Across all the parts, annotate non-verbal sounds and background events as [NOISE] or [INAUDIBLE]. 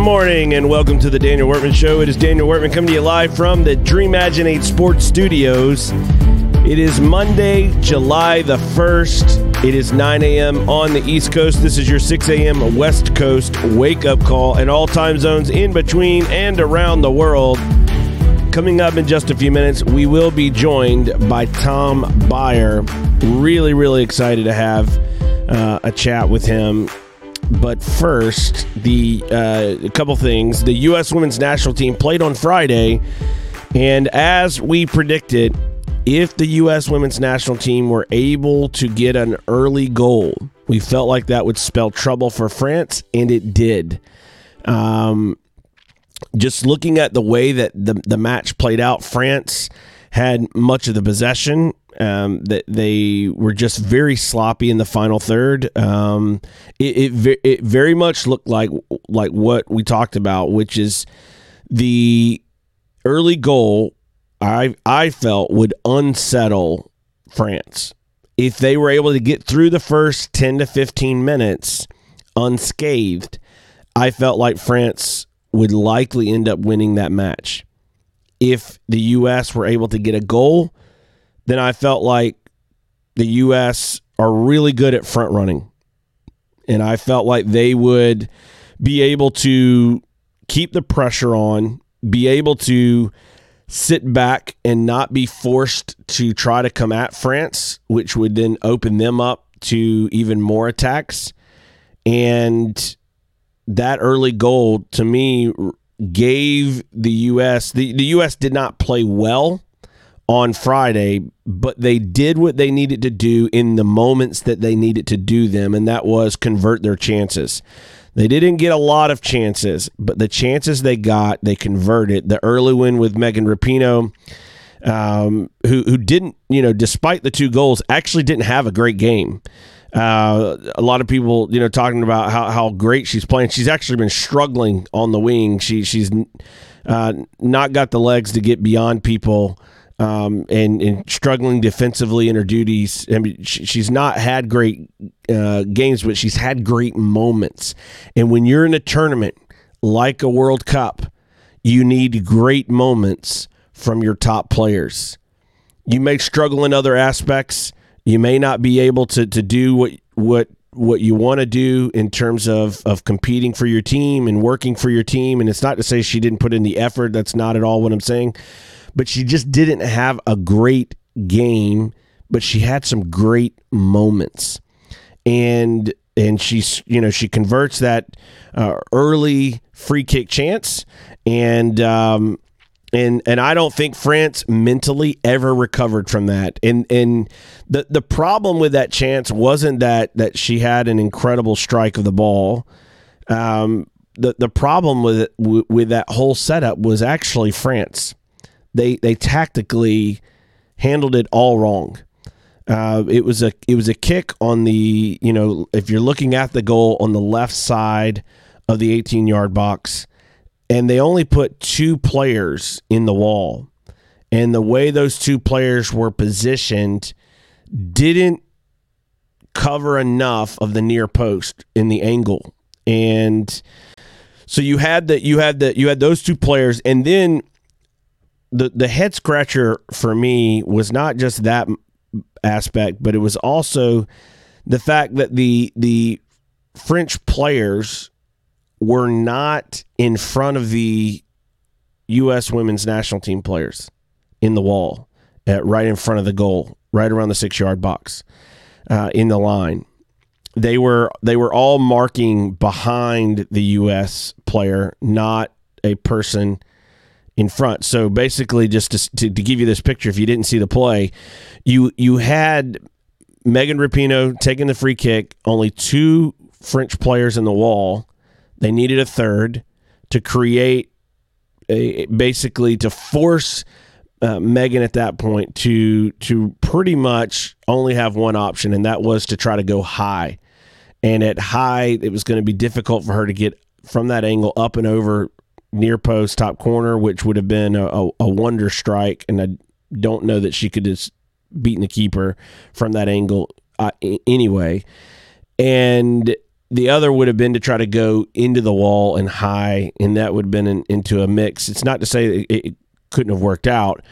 morning and welcome to the Daniel Workman Show. It is Daniel Workman coming to you live from the Dreamaginate Sports Studios. It is Monday, July the 1st. It is 9 a.m. on the East Coast. This is your 6 a.m. West Coast wake up call and all time zones in between and around the world. Coming up in just a few minutes, we will be joined by Tom Byer. Really, really excited to have uh, a chat with him. But first, the uh, a couple things. The U.S. Women's National Team played on Friday, and as we predicted, if the U.S. Women's National Team were able to get an early goal, we felt like that would spell trouble for France, and it did. Um, just looking at the way that the the match played out, France had much of the possession um, that they were just very sloppy in the final third. Um, it, it, it very much looked like like what we talked about, which is the early goal. I I felt would unsettle France if they were able to get through the first ten to fifteen minutes unscathed. I felt like France would likely end up winning that match. If the U.S. were able to get a goal then I felt like the U.S. are really good at front running. And I felt like they would be able to keep the pressure on, be able to sit back and not be forced to try to come at France, which would then open them up to even more attacks. And that early goal to me gave the U.S. the, the U.S. did not play well on Friday, but they did what they needed to do in the moments that they needed to do them, and that was convert their chances. They didn't get a lot of chances, but the chances they got, they converted. The early win with Megan Rapinoe, um, who who didn't, you know, despite the two goals, actually didn't have a great game. Uh, a lot of people, you know, talking about how, how great she's playing. She's actually been struggling on the wing. She she's uh, not got the legs to get beyond people um, and, and struggling defensively in her duties. I mean, she, she's not had great uh, games, but she's had great moments. And when you're in a tournament like a World Cup, you need great moments from your top players. You may struggle in other aspects. You may not be able to, to do what what what you want to do in terms of of competing for your team and working for your team. And it's not to say she didn't put in the effort. That's not at all what I'm saying but she just didn't have a great game, but she had some great moments. And and she's you know she converts that uh, early free kick chance and um, and and I don't think France mentally ever recovered from that. And and the the problem with that chance wasn't that that she had an incredible strike of the ball. Um, the the problem with it, with that whole setup was actually France they they tactically handled it all wrong. Uh, it was a it was a kick on the you know if you're looking at the goal on the left side of the 18 yard box, and they only put two players in the wall, and the way those two players were positioned didn't cover enough of the near post in the angle, and so you had that you had that you had those two players, and then the the head scratcher for me was not just that aspect, but it was also the fact that the the French players were not in front of the U.S. women's national team players in the wall, at, right in front of the goal, right around the six yard box, uh, in the line. They were they were all marking behind the U.S. player, not a person in front. So basically, just to, to, to, give you this picture, if you didn't see the play, you you had Megan Rapinoe taking the free kick, only two French players in the wall. They needed a third to create a basically to force uh, Megan at that point to to pretty much only have one option, and that was to try to go high. And at high, it was going to be difficult for her to get from that angle up and over near post top corner, which would have been a, a, a wonder strike. And I don't know that she could have beaten the keeper from that angle uh, anyway. And the other would have been to try to go into the wall and high, and that would have been in, into a mix. It's not to say it, it couldn't have worked out,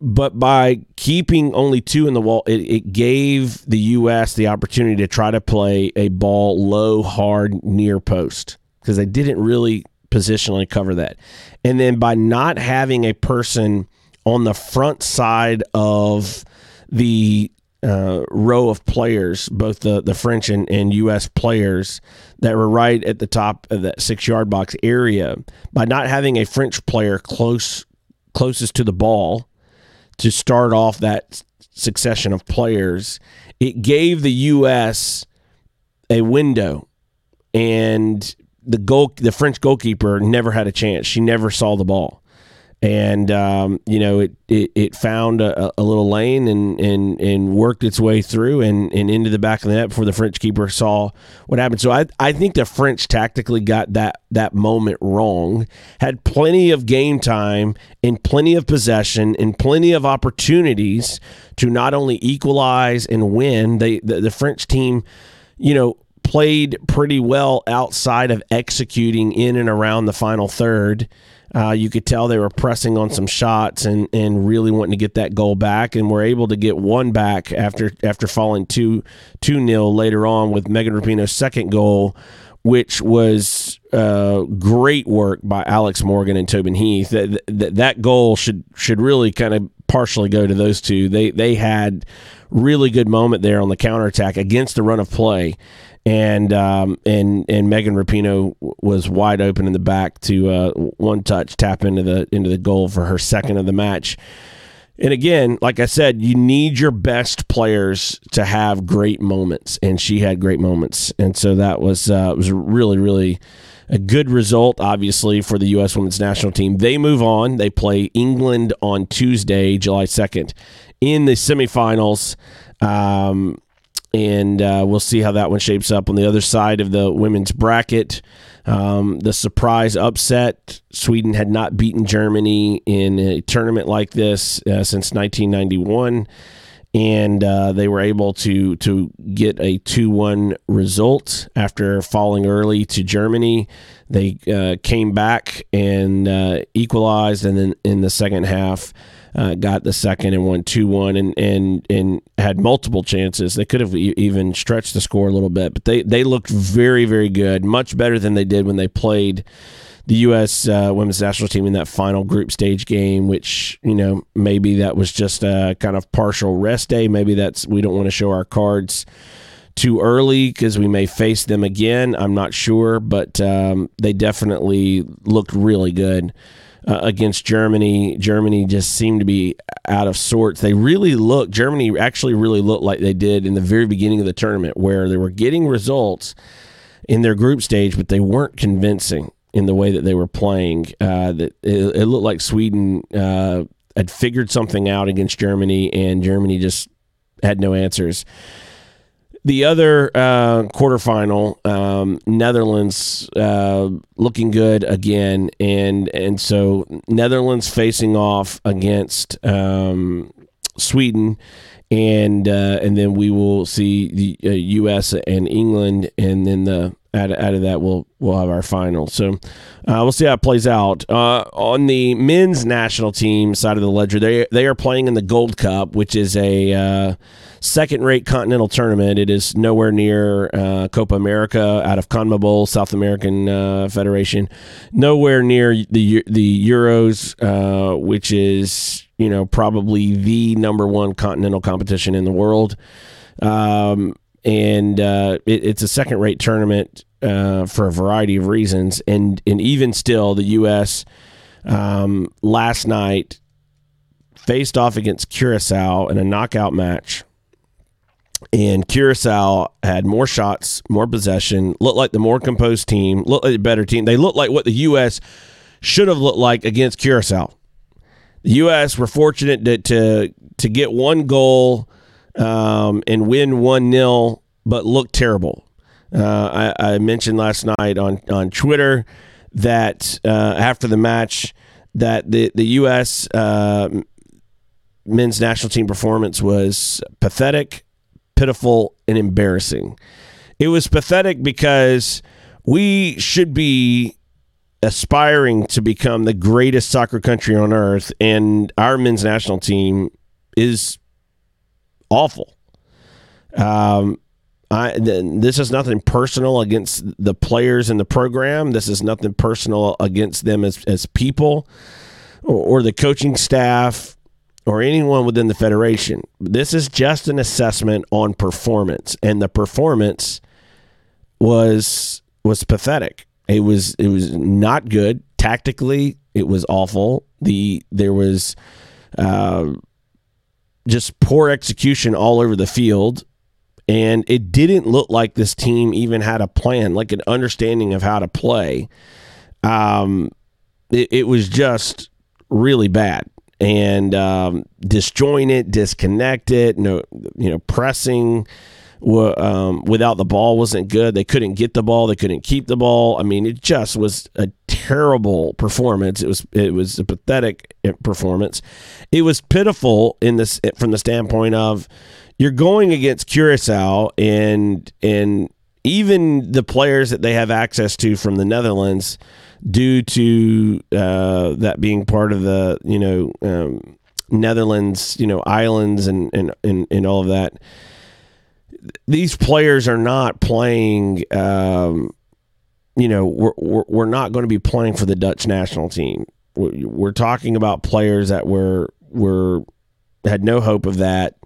but by keeping only two in the wall, it, it, gave the U.S. the opportunity to try to play a ball low, hard, near post because they didn't really positionally cover that. And then by not having a person on the front side of the uh, row of players, both the, the French and, and U.S. players that were right at the top of that six yard box area, by not having a French player close closest to the ball to start off that succession of players, it gave the U.S. a window, and the goal the French goalkeeper never had a chance. She never saw the ball and um, you know it it, it found a, a, little lane and, and and worked its way through and, and into the back of the net before the French keeper saw what happened. So I I think the French tactically got that that moment wrong. Had plenty of game time and plenty of possession and plenty of opportunities to not only equalize and win. They the, the French team, you know played pretty well outside of executing in and around the final third. Uh, you could tell they were pressing on some shots and, and really wanting to get that goal back, and were able to get one back after after falling two two nil later on with Megan Rapinoe's second goal, which was uh, great work by Alex Morgan and Tobin Heath. That, that that goal should should really kind of partially go to those two. They they had really good moment there on the counterattack against the run of play and um, and and Megan Rapinoe was wide open in the back to uh, one touch tap into the into the goal for her second of the match. And again, like I said, you need your best players to have great moments, and she had great moments, and so that was uh, was really really a good result, obviously, for the U.S. Women's National Team. They move on. They play England on Tuesday, July second, in the semifinals. Um, and uh, we'll see how that one shapes up on the other side of the women's bracket. Um, the surprise upset Sweden had not beaten Germany in a tournament like this uh, since 1991. And uh, they were able to to get a two one result after falling early to Germany. They uh, came back and uh, equalized, and then in the second half, uh, got the second and won two one and and and had multiple chances. They could have even stretched the score a little bit, but they they looked very very good, much better than they did when they played the U.S. Uh, women's national team in that final group stage game. Which you know maybe that was just a kind of partial rest day. Maybe that's we don't want to show our cards too early because we may face them again. I'm not sure, but um, they definitely looked really good uh, against Germany. Germany just seemed to be out of sorts. They really looked, Germany actually really looked like they did in the very beginning of the tournament, where they were getting results in their group stage, but they weren't convincing in the way that they were playing. Uh, that it, it, looked like Sweden uh, had figured something out against Germany, and Germany just had no answers. The other uh, quarterfinal, um, Netherlands uh, looking good again, and and so Netherlands facing off against um, Sweden, and uh, and then we will see the U.S. Uh, and England, and then the out of, out of that we'll we'll have our final. So uh, we'll see how it plays out. Uh, on the men's national team side of the ledger, they they are playing in the Gold Cup, which is a uh, second-rate continental tournament. It is nowhere near uh, Copa America out of CONMEBOL, South American uh, Federation. Nowhere near the the Euros, uh, which is you know probably the number one continental competition in the world. Um, and uh, it, it's a second-rate tournament uh, for a variety of reasons. And and even still, the U.S. Um, last night faced off against Curacao in a knockout match and Curacao had more shots, more possession, looked like the more composed team, looked like a better team. They looked like what the U.S. should have looked like against Curacao. The U.S. were fortunate to to, to get one um, and win 1 0, but look terrible. Uh, I, I, mentioned last night on, on Twitter that uh, after the match, that the, the U.S. Uh, men's national team performance was pathetic pitiful and embarrassing. It was pathetic because we should be aspiring to become the greatest soccer country on earth, and our men's national team is awful. Um, I, this is nothing personal against the players in the program. This is nothing personal against them as, as people or, or the coaching staff or anyone within the federation. This is just an assessment on performance, and the performance was was pathetic. It was it was not good tactically. It was awful. The there was uh, just poor execution all over the field, and it didn't look like this team even had a plan, like an understanding of how to play. Um, it, it was just really bad and um, disjointed, disconnected. No, you know, pressing um, without the ball wasn't good. They couldn't get the ball. They couldn't keep the ball. I mean, it just was a terrible performance. It was it was a pathetic eh, performance. It was pitiful in this eh, from the standpoint of you're going against Curacao and and even the players that they have access to from the Netherlands, due to uh, that being part of the you know um, Netherlands, you know islands and and and, and all of that these players are not playing. Um, you know, we're, we're, not going to be playing for the Dutch national team. We're, we're talking about players that were were had no hope of that.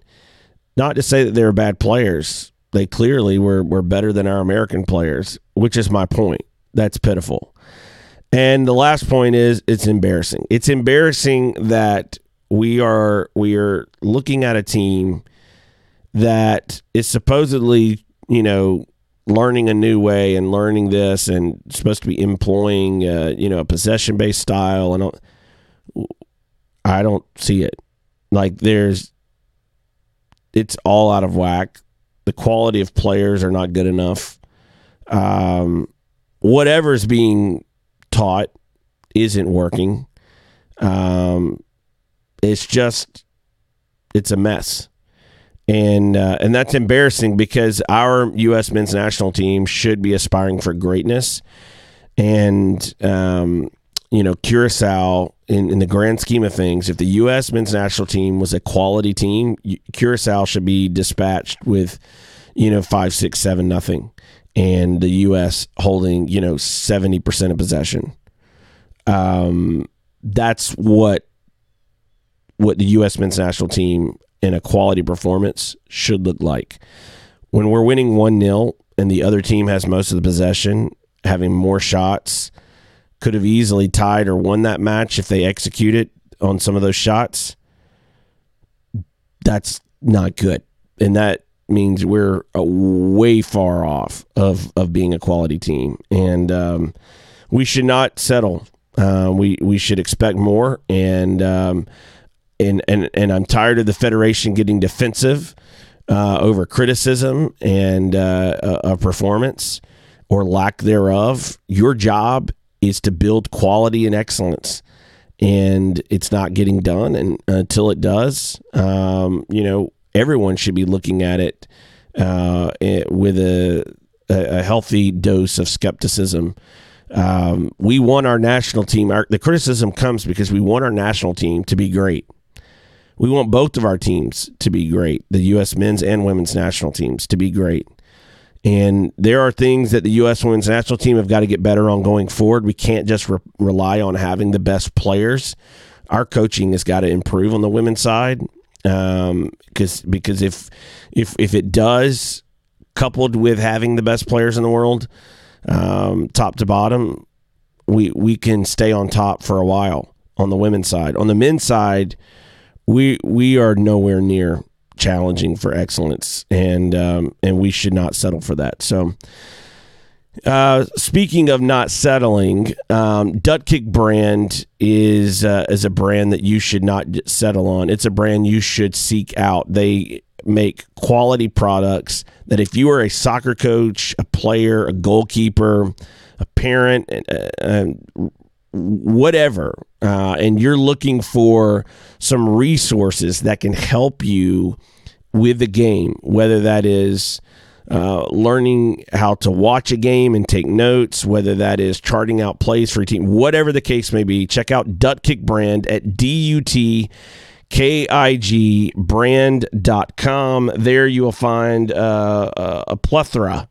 Not to say that they're bad players. They clearly were were better than our American players, which is my point. That's pitiful. And the last point is it's embarrassing. It's embarrassing that we are we are looking at a team that is supposedly, you know, learning a new way and learning this and supposed to be employing, uh, you know, a possession based style. And I don't see it. Like there's, it's all out of whack. The quality of players are not good enough. Um, whatever's being taught isn't working. Um, it's just, it's a mess and uh, and that's embarrassing because our U.S. men's national team should be aspiring for greatness, and um, you know Curacao in, in the grand scheme of things, if the U.S. men's national team was a quality team, Curacao should be dispatched with you know five, six, seven, nothing, and the U.S. holding you know seventy percent of possession. Um, that's what what the U.S. men's national team and a quality performance should look like. When we're winning 1 0 and the other team has most of the possession, having more shots, could have easily tied or won that match if they executed on some of those shots. That's not good. And that means we're way far off of, of being a quality team. And um, we should not settle. Uh, we, we should expect more. And, um, and and and I'm tired of the federation getting defensive uh, over criticism and uh, a performance or lack thereof. Your job is to build quality and excellence, and it's not getting done. And until it does, um, you know, everyone should be looking at it uh, eh, with a, a healthy dose of skepticism. Um, we want our national team. Our, the criticism comes because we want our national team to be great we want both of our teams to be great, the U.S. men's and women's national teams to be great. And there are things that the U.S. women's national team have got to get better on going forward. We can't just re- rely on having the best players. Our coaching has got to improve on the women's side um, because because if if if it does, coupled with having the best players in the world, um, top to bottom, we we can stay on top for a while on the women's side. On the men's side we we are nowhere near challenging for excellence, and um, and we should not settle for that. So. Uh, speaking of not settling, um, Dutkick brand is uh, is a brand that you should not settle on. It's a brand you should seek out. They make quality products that if you are a soccer coach, a player, a goalkeeper, a parent, uh, whatever, uh, and you're looking for some resources that can help you with the game, whether that is uh, learning how to watch a game and take notes, whether that is charting out plays for your team, whatever the case may be, check out Dut Kick Brand at D-U-T K-I-G brand.com. There you will find uh, a plethora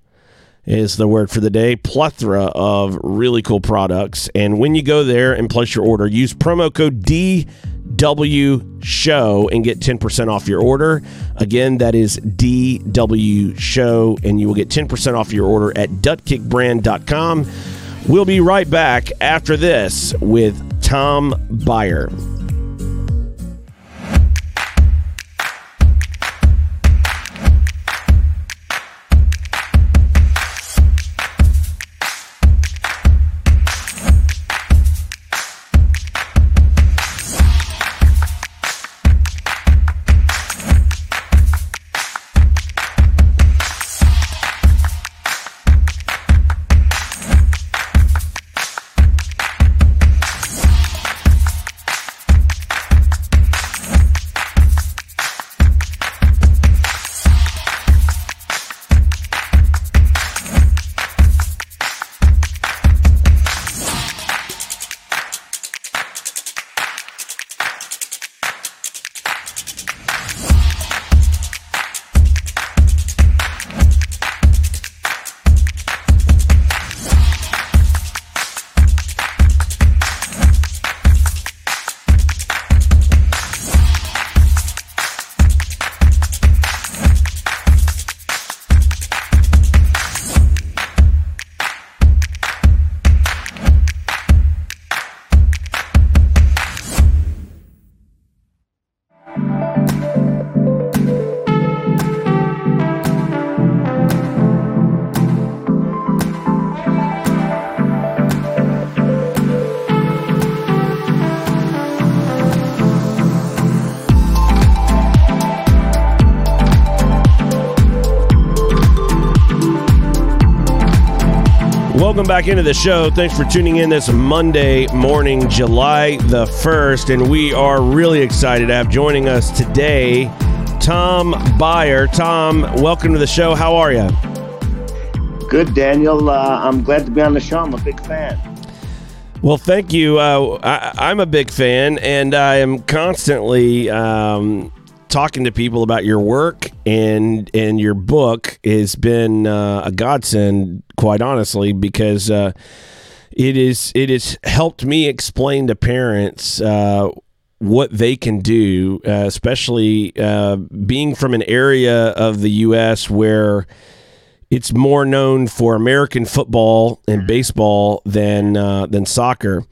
is the word for the day plethora of really cool products. And when you go there and place your order use promo code dw show and get 10% off your order. Again that is dw show and you will get 10% off your order at dutkickbrand.com we'll be right back after this with Tom Byer back into the show. Thanks for tuning in this Monday morning, July the 1st. And we are really excited to have joining us today Tom Byer. Tom, welcome to the show. How are you? Good, Daniel. Uh, I'm glad to be on the show. I'm a big fan. Well, thank you. Uh, I, am a big fan, and I am constantly um, talking to people about your work and and your book has been uh, a godsend, quite honestly, because uh, it is it has helped me explain to parents uh, what they can do, uh, especially uh, being from an area of the U.S. where it's more known for American football and baseball than uh, than soccer.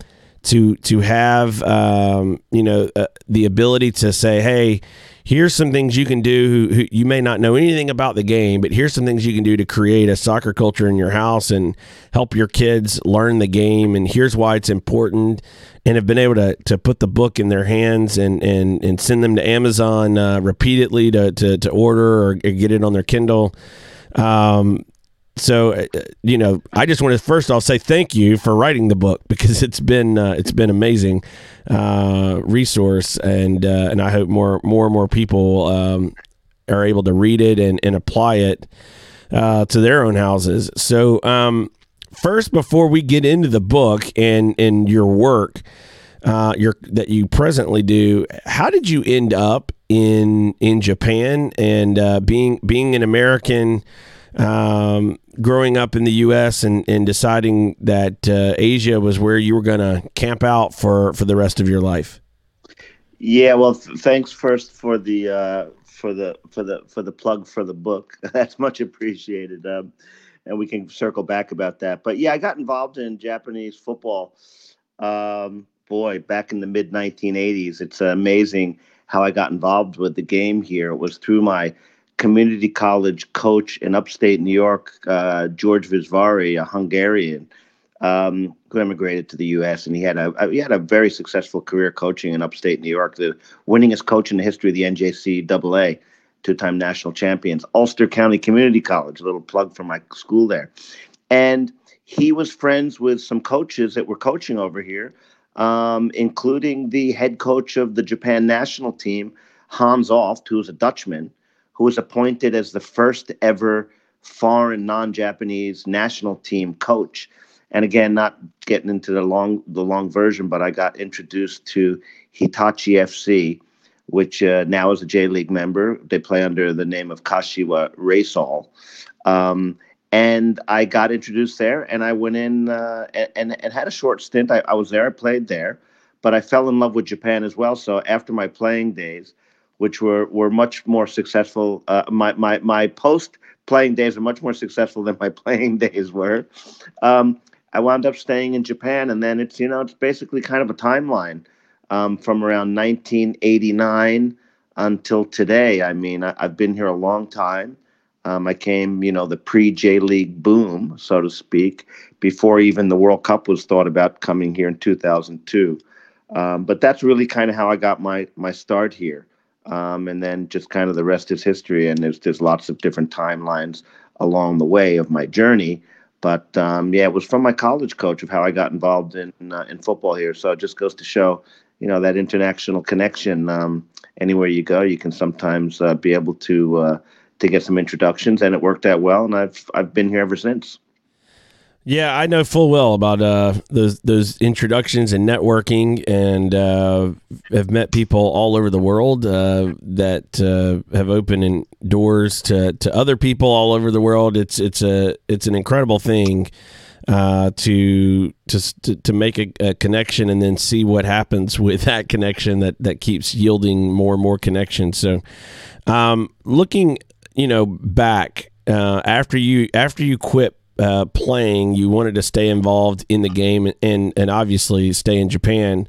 To to have um, you know the ability to say, hey here's some things you can do who, who, you may not know anything about the game but here's some things you can do to create a soccer culture in your house and help your kids learn the game. And here's why it's important. And have been able to, to put the book in their hands and, and, and send them to amazon uh, repeatedly to, to, to order or get it on their kindle. Um, so uh, you know i just want to first i'll say thank you for writing the book [LAUGHS] because it's been uh, it's been amazing uh, resource and uh, and i hope more more and more people um, are able to read it and, and apply it uh, to their own houses. So um, first before we get into the book and and your work uh, your that you presently do how did you end up in in japan and being being an american um, growing up in the U.S. and, and deciding that uh, Asia was where you were going to camp out for, for the rest of your life? Yeah, well, th- thanks first for the uh, for the for the for the plug for the book. [LAUGHS] That's much appreciated, um, and we can circle back about that. But yeah, I got involved in Japanese football. Um, boy, back in the mid 1980s. It's amazing how I got involved with the game here. It was through my community college coach in upstate New York, uh, George Vizvary, a Hungarian, um, who immigrated to the U.S. and he had a, he had a very successful career coaching in upstate New York, the winningest coach in the history of the NJCAA, two-time national champions, Ulster County Community College. A little plug for my school there, and he was friends with some coaches that were coaching over here, um, including the head coach of the Japan national team, Hans Ooft, who was a Dutchman who was appointed as the first ever foreign non-Japanese national team coach. And again, not getting into the long the long version, but I got introduced to Hitachi FC, which uh, now is a J League member. They play under the name of Kashiwa Reysol. Um, and I got introduced there, and I went in uh, and, and had a short stint. I, I was there, I played there, but I fell in love with Japan as well. So after my playing days, which were were much more successful, uh, my my my post playing days were much more successful than my [LAUGHS] playing days were. Um, I wound up staying in Japan, and then it's you know it's basically kind of a timeline um, from around 1989 until today. I mean, I, have been here a long time. Um, I came, you know, the pre J League boom, so to speak, before even the World Cup was thought about coming here in 2002. Um, but that's really kind of how I got my my start here, um, and then just kind of the rest is history. And there's there's lots of different timelines along the way of my journey. But um, yeah, it was from my college coach of how I got involved in uh, in football here. So it just goes to show, you know, that international connection. Um, anywhere you go, you can sometimes uh, be able to uh, to get some introductions, and it worked out well. And I've I've been here ever since. Yeah, I know full well about uh, those those introductions and networking, and uh, have met people all over the world uh, that uh, have opened doors to, to other people all over the world. It's it's a it's an incredible thing uh, to, to to make a, a, connection and then see what happens with [LAUGHS] that connection that that keeps yielding more and more connections. So, um, looking you know back uh, after you after you quit uh, playing, you wanted to stay involved in the game and and obviously stay in Japan.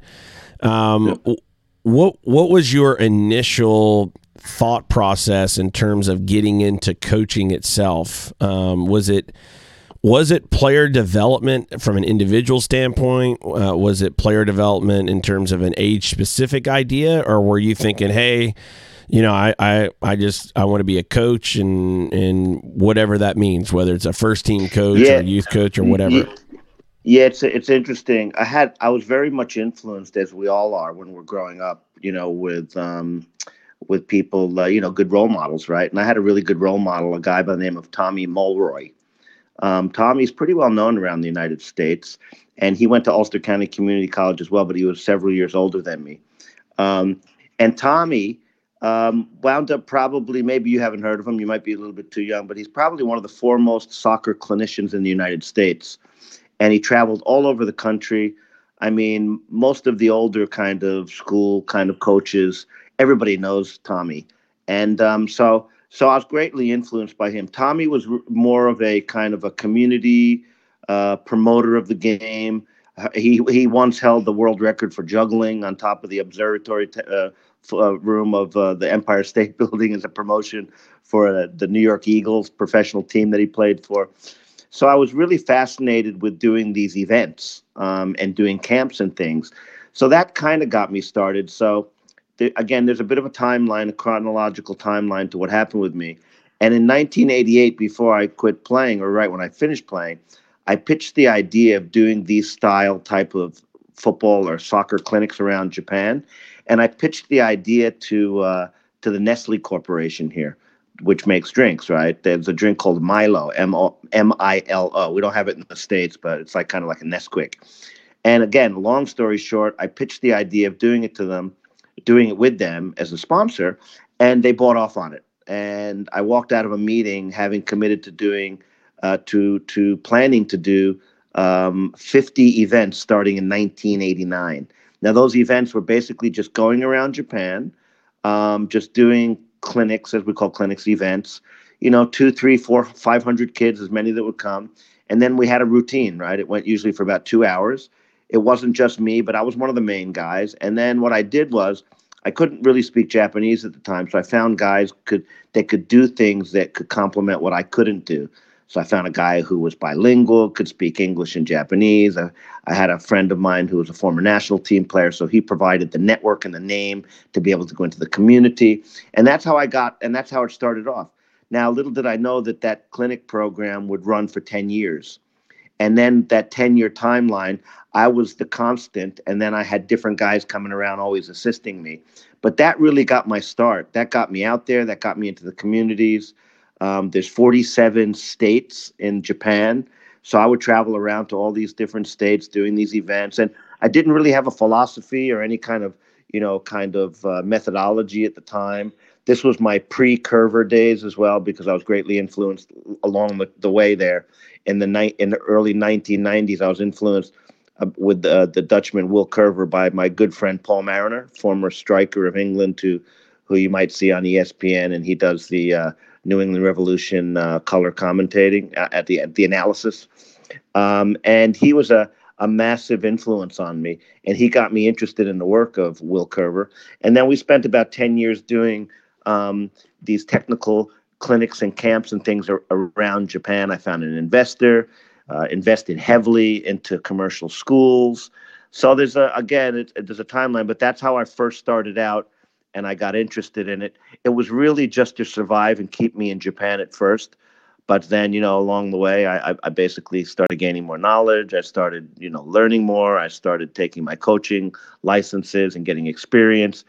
Um, yep. What what was your initial thought process in terms of getting into coaching itself? Um, was it was it player development from an individual standpoint? Uh, was it player development in terms of an age specific idea, or were you thinking, hey? You know, I, I, I just I want to be a coach and and whatever that means, whether it's a first team coach yeah. or youth coach or whatever. Yeah, it's it's interesting. I had I was very much influenced as we all are when we're growing up, you know, with um, with people, uh, you know, good role models, right? And I had a really good role model, a guy by the name of Tommy Mulroy. Um, Tommy's pretty well known around the United States, and he went to Ulster County Community College as well, but he was several years older than me. Um, and Tommy um, wound up probably, maybe you haven't heard of him, you might be a little bit too young, but he's probably one of the foremost soccer clinicians in the United States. And he traveled all over the country. I mean, most of the older kind of school kind of coaches, everybody knows Tommy. And um, so, so I was greatly influenced by him. Tommy was r- more of a kind of a community uh, promoter of the game. He he once held the world record for juggling on top of the observatory t- uh, uh, room of uh, the Empire State [LAUGHS] Building as a promotion for uh, the New York Eagles professional team that he played for. So I was really fascinated with doing these events um, and doing camps and things. So that kind of got me started. So again, there's a bit of a timeline, a chronological timeline to what happened with me. And in 1988, before I quit playing, or right when I finished playing, I pitched the idea of doing these style type of football or soccer clinics around Japan and I pitched the idea to uh, to the Nestle Corporation here, which makes drinks. Right? There's a drink called Milo, M O M I L O. We don't have it in the states, but it's like kind of like a Nesquik. And again, long story short, I pitched the idea of doing it to them, doing it with them as a sponsor, and they bought off on it. And I walked out of a meeting having committed to doing, uh, to to planning to do um, 50 events starting in 1989. Now, those events were basically just going around Japan, um, just doing clinics, as we call clinics, events. You know, two, three, four, five hundred kids, as many that would come, and then we had a routine. Right, it went usually for about two hours. It wasn't just me, but I was one of the main guys. And then what I did was, I couldn't really speak Japanese at the time, so I found guys could that could do things that could complement what I couldn't do. So I found a guy who was bilingual, could speak English and Japanese. I, I, had a friend of mine who was a former national team player, so he provided the network and the name to be able to go into the community. And that's how I got, and that's how it started off. Now, little did I know that that clinic program would run for 10 years. And then that 10 year timeline, I was the constant. And then I had different guys coming around always assisting me. But that really got my start. That got me out there, that got me into the communities. Um, there's 47 states in Japan. So I would travel around to all these different states doing these events. And I didn't really have a philosophy or any kind of, you know, kind of uh, methodology at the time. This was my pre Coerver days as well, because I was greatly influenced along the, the way there. In the night in the early 1990s, I was influenced uh, with uh, the Dutchman Will Coerver by my good friend Paul Mariner, former striker of England, who who you might see on ESPN, and he does the uh, New England Revolution uh, color commentating uh, at the at the analysis. Um, and he was a a massive influence on me, and he got me interested in the work of Will Coerver. And then we spent about ten years doing um, these technical clinics and camps and things around Japan. I found an investor, uh, invested heavily into commercial schools. So there's a again, it, it, there's a timeline, but that's how I first started out and I got interested in it. It was really just to survive and keep me in Japan at first. But then, you know, along the way, I, I basically started gaining more knowledge. I started, you know, learning more. I started taking my coaching licenses and getting experience.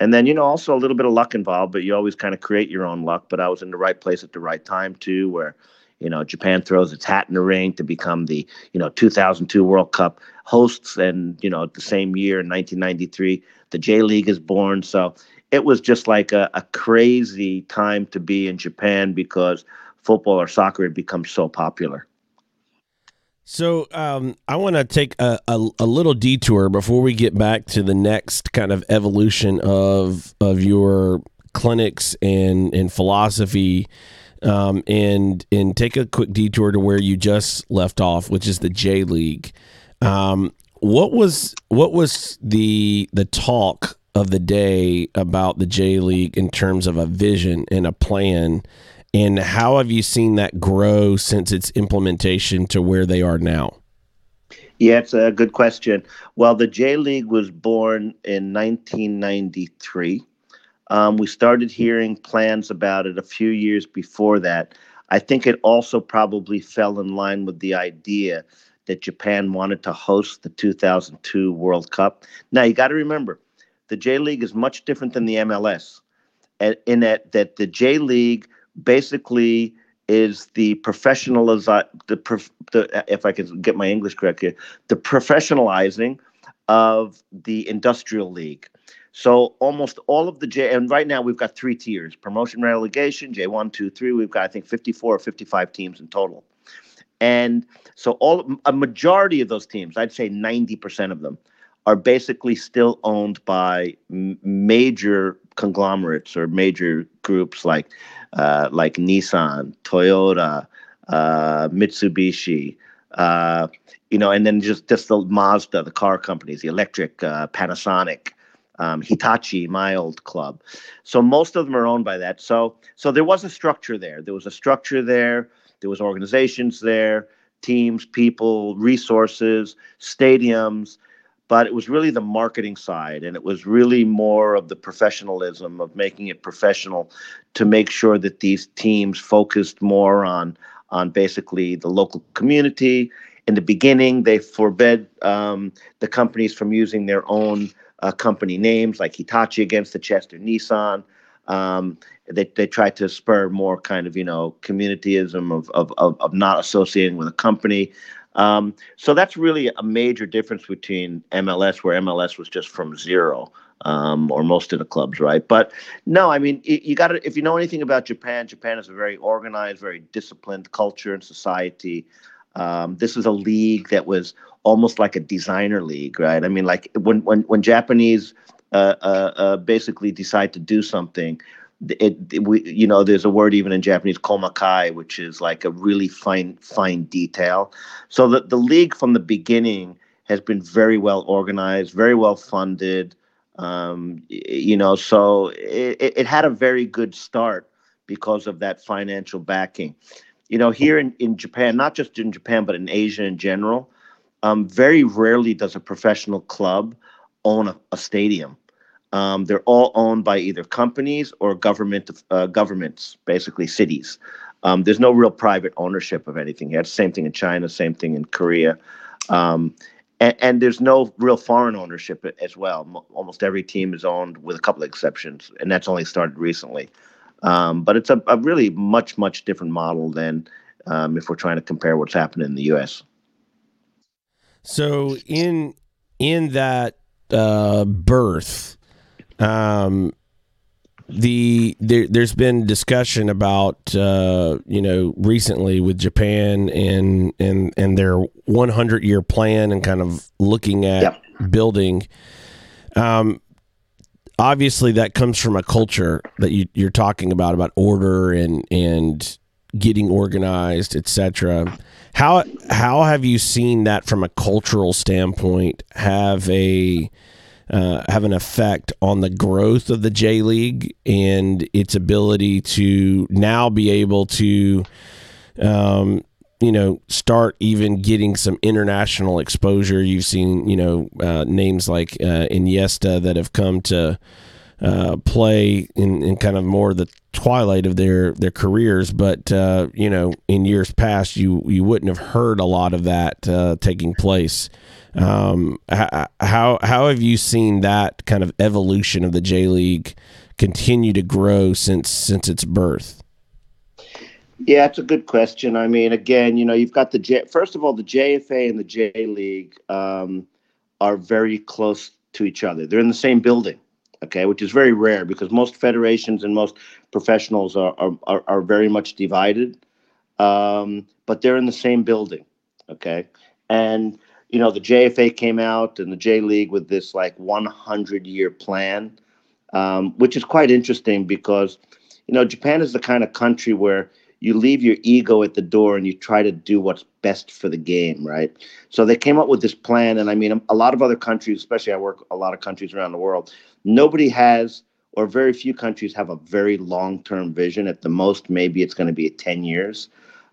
And then, you know, also a little bit of luck involved, but you always kind of create your own luck. But I was in the right place at the right time, too, where, you know, Japan throws its hat in the ring to become the, you know, 2002 World Cup hosts. And, you know, the same year in 1993, the J League is born. So it was just like a, a crazy time to be in Japan because football or soccer had become so popular. So um, I want to take a, a, a, little detour before we get back to the next kind of evolution of of your clinics and and philosophy, um, and and take a quick detour to where you just left off, which is the J League. Um, what was what was the the talk of the day about the J League in terms of a vision and a plan? And how have you seen that grow since its implementation to where they are now? Yeah, it's a good question. Well, the J League was born in 1993. Um, we started hearing plans about it a few years before that. I think it also probably fell in line with the idea that Japan wanted to host the 2002 World Cup. Now, you got to remember, the J League is much different than the MLS, in that that the J League basically is the professionalize the, the if I can get my English correct here, the professionalizing of the industrial league. So almost all of the J and right now we've got three tiers: promotion, relegation, J one, two, three. We've got I think fifty four or fifty five teams in total, and so all a majority of those teams, I'd say ninety percent of them, are basically still owned by m- major conglomerates or major groups like uh, like Nissan, Toyota, uh, Mitsubishi, uh, you know, and then just just the Mazda, the car companies, the electric, uh, Panasonic, um, Hitachi, my old club. So most of them are owned by that. So so there was a structure there. There was a structure there. There was organizations there, teams, people, resources, stadiums but it was really the marketing side and it was really more of the professionalism of making it professional to make sure that these teams focused more on on basically the local community in the beginning they forbid um, the companies from using their own uh, company names like hitachi against the chester nissan um, they, they tried to spur more kind of you know communityism of, of, of, of not associating with a company um, so that's really a major difference between MLS, where MLS was just from zero, um, or most of the clubs, right? But no, I mean, you, you got to, if you know anything about Japan, Japan is a very organized, very disciplined culture and society. Um, this was a league that was almost like a designer league, right? I mean, like when when when Japanese uh, uh, uh, basically decide to do something, it, it, we you know there's a word even in Japanese komakai which is like a really fine fine detail. So the, the league from the beginning has been very well organized very well funded. Um, you know so it, it had a very good start because of that financial backing you know here in, in Japan not just in Japan but in Asia in general um, very rarely does a professional club own a, a stadium um, they're all owned by either companies or government uh, governments, basically cities. Um, there's no real private ownership of anything here. Same thing in China, same thing in Korea. Um, and, and, there's no real foreign ownership as well. almost every team is owned, with a couple of exceptions, and that's only started recently. Um, but it's a, a, really much, much different model than um, if we're trying to compare what's happening in the U.S. So in in that uh, birth, um, the there, has been discussion about uh, you know recently with Japan and and and their 100 year plan and kind of looking at yep. building. Um, obviously, that comes from a culture that you, you're talking about about order and and getting organized, etc. How how have you seen that from a cultural standpoint have a uh, have an effect on the growth of the J League and its ability to now be able to, um, you know, start even getting some international exposure. You've seen, you know, uh, names like uh, Iniesta that have come to uh, play in, in kind of more the twilight of their their careers. But uh, you know, in years past, you you wouldn't have heard a lot of that uh, taking place. Um, how how have you seen that kind of evolution of the J League continue to grow since since its birth? Yeah, it's a good question. I mean, again, you know, you've got the J. First of all, the JFA and the J League um, are very close to each other. They're in the same building okay, which is very rare because most federations and most professionals are are, are very much divided, um, but they're in the same building, okay, and you know the JFA came out and the J League with this like 100 year plan, um, which is quite interesting because you know Japan is the kind of country where you leave your ego at the door and you try to do what's best for the game, right? So they came up with this plan, and I mean, a lot of other countries, especially I work a lot of countries around the world, nobody has or very few countries have a very long-term vision. At the most, maybe it's going to be 10 years.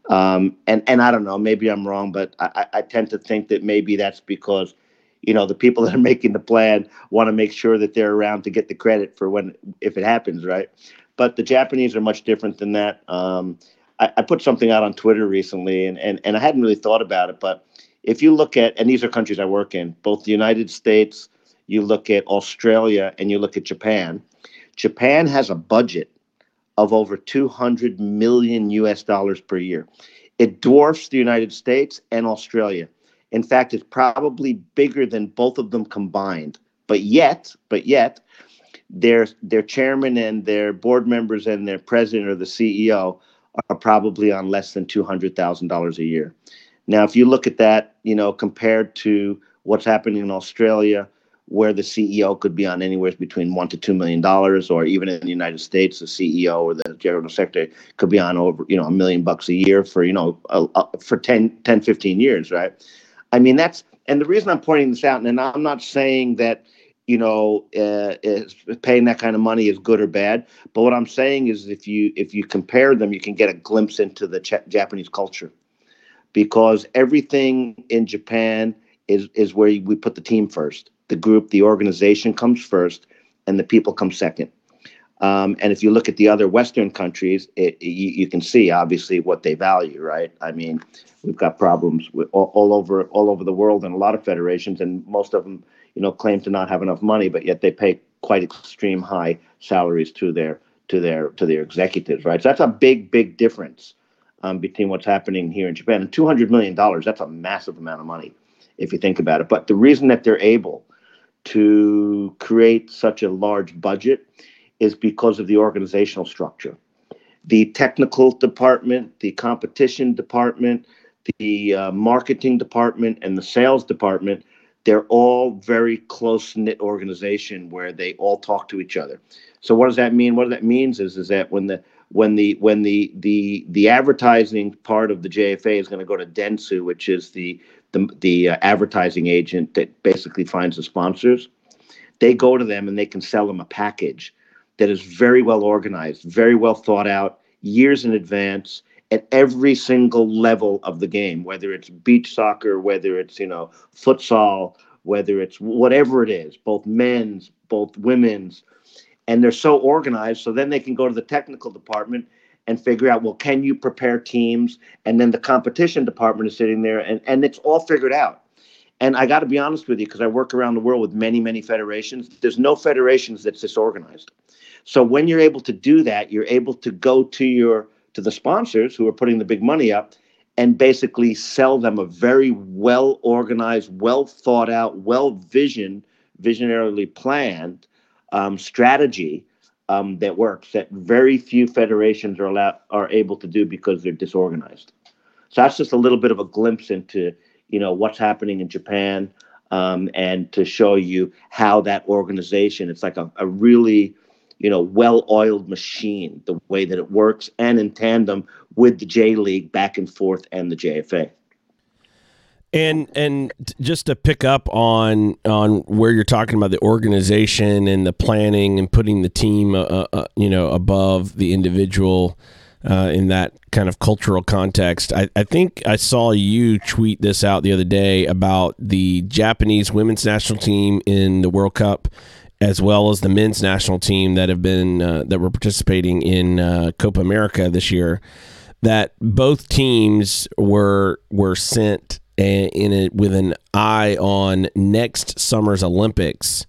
Um, and and I don't know, maybe I'm wrong, but I, I tend to think that maybe that's because you know the people [LAUGHS] that are making the plan want to make sure that they're around to get the credit for when if it happens, right? But the Japanese are much different than that. Um, I, I, put something out on Twitter recently, and, and and I hadn't really thought about it, but if you look at and these are countries I work in, both the United States, you look at Australia and you look at Japan. Japan has a budget of over 200 million US dollars per year. It dwarfs the United States and Australia. In fact, it's probably bigger than both of them combined. But yet, but yet, their their chairman and their board members and their president or the CEO are probably on less than two hundred thousand dollars a year. Now, if you look at that, you know, compared to what's happening in Australia, where the CEO could be on anywhere between one to two million dollars, or even in the United States, the CEO or the general secretary could be on over you know a million bucks a year for you know a, a, for 10, 10, 15 years, right? I mean that's and the reason I'm pointing this out, and I'm not saying that you know uh, paying that kind of money is good or bad, but what I'm saying is if you if you compare them, you can get a glimpse into the Ch- Japanese culture because everything in Japan is is where we put the team first the group, the organization comes first, and the people come second. Um, and if you look at the other Western countries, it, you, you, can see obviously what they value, right? I mean, we've got problems all, all, over all over the world, and a lot of federations, and most of them, you know, claim to not have enough money, but yet they pay quite extreme high salaries to their to their to their executives, right? So that's a big, big difference um, between what's happening here in Japan and two hundred million dollars. That's a massive amount of money if you think about it. But the reason that they're able to create such a large budget is because of the organizational structure. The technical department, the competition department, the uh, marketing department, and the sales department, they're all very close knit organization where they all talk to each other. So what does that mean? What that means is is that when the when the when the the the advertising part of the JFA is going to go to Dentsu, which is the the, the uh, advertising agent that basically finds the sponsors, they go to them and they can sell them a package that is very well organized, very well thought out, years in advance at every single level of the game, whether it's beach soccer, whether it's, you know, futsal, whether it's whatever it is, both men's, both women's, and they're so organized. So then they can go to the technical department and figure out, well, can you prepare teams? And then the competition department is sitting there and, and it's all figured out. And I got to be honest with you, because I work around the world with many, many federations. There's no federations that's disorganized. So when you're able to do that, you're able to go to your to the sponsors who are putting the big money up and basically sell them a very well organized, well thought out, well visioned, visionarily planned um, strategy um, that works that very few federations are allowed are able to do because they're disorganized. So that's just a little bit of a glimpse into you know what's happening in Japan um, and to show you how that organization it's like a, a really you know well-oiled machine the way that it works and in tandem with the J League back and forth and the JFA. And and just to pick up on on where you're talking about the organization and the planning and putting the team, uh, uh, uh you know, above the individual uh, in that kind of cultural context. I, I think I saw you tweet this out the other day about the Japanese women's national team in the World Cup, as well as the men's national team that have been uh, that were participating in uh, Copa America this year. That both teams were were sent in it with an eye on next summer's Olympics